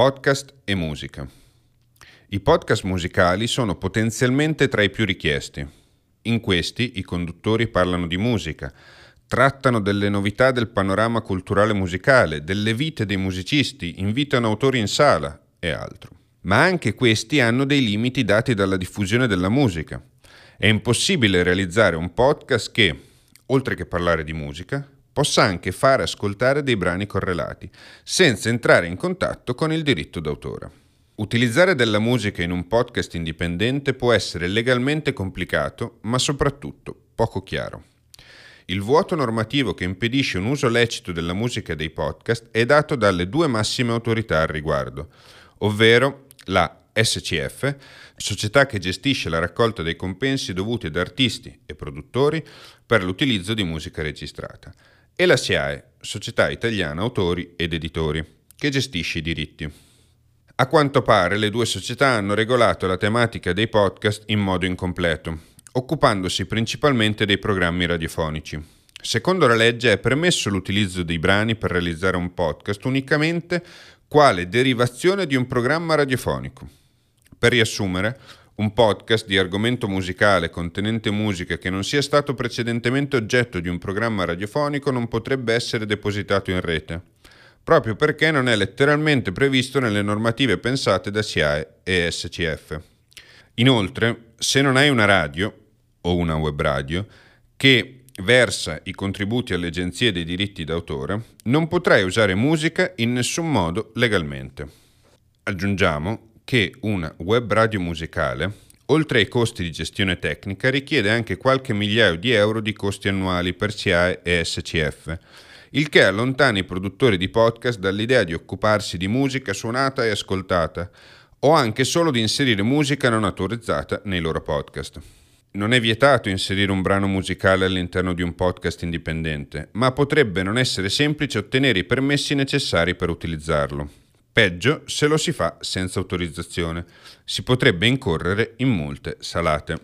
Podcast e musica. I podcast musicali sono potenzialmente tra i più richiesti. In questi i conduttori parlano di musica, trattano delle novità del panorama culturale musicale, delle vite dei musicisti, invitano autori in sala e altro. Ma anche questi hanno dei limiti dati dalla diffusione della musica. È impossibile realizzare un podcast che, oltre che parlare di musica, possa anche fare ascoltare dei brani correlati, senza entrare in contatto con il diritto d'autore. Utilizzare della musica in un podcast indipendente può essere legalmente complicato, ma soprattutto poco chiaro. Il vuoto normativo che impedisce un uso lecito della musica dei podcast è dato dalle due massime autorità al riguardo, ovvero la SCF, società che gestisce la raccolta dei compensi dovuti ad artisti e produttori per l'utilizzo di musica registrata, e la SIAE, Società Italiana Autori ed Editori, che gestisce i diritti. A quanto pare le due società hanno regolato la tematica dei podcast in modo incompleto, occupandosi principalmente dei programmi radiofonici. Secondo la legge è permesso l'utilizzo dei brani per realizzare un podcast unicamente quale derivazione di un programma radiofonico. Per riassumere, un podcast di argomento musicale contenente musica che non sia stato precedentemente oggetto di un programma radiofonico non potrebbe essere depositato in rete, proprio perché non è letteralmente previsto nelle normative pensate da SIAE e SCF. Inoltre, se non hai una radio o una web radio che versa i contributi alle agenzie dei diritti d'autore, non potrai usare musica in nessun modo legalmente. Aggiungiamo che una web radio musicale, oltre ai costi di gestione tecnica, richiede anche qualche migliaio di euro di costi annuali per SIAE e SCF, il che allontana i produttori di podcast dall'idea di occuparsi di musica suonata e ascoltata, o anche solo di inserire musica non autorizzata nei loro podcast. Non è vietato inserire un brano musicale all'interno di un podcast indipendente, ma potrebbe non essere semplice ottenere i permessi necessari per utilizzarlo. Peggio se lo si fa senza autorizzazione. Si potrebbe incorrere in multe salate.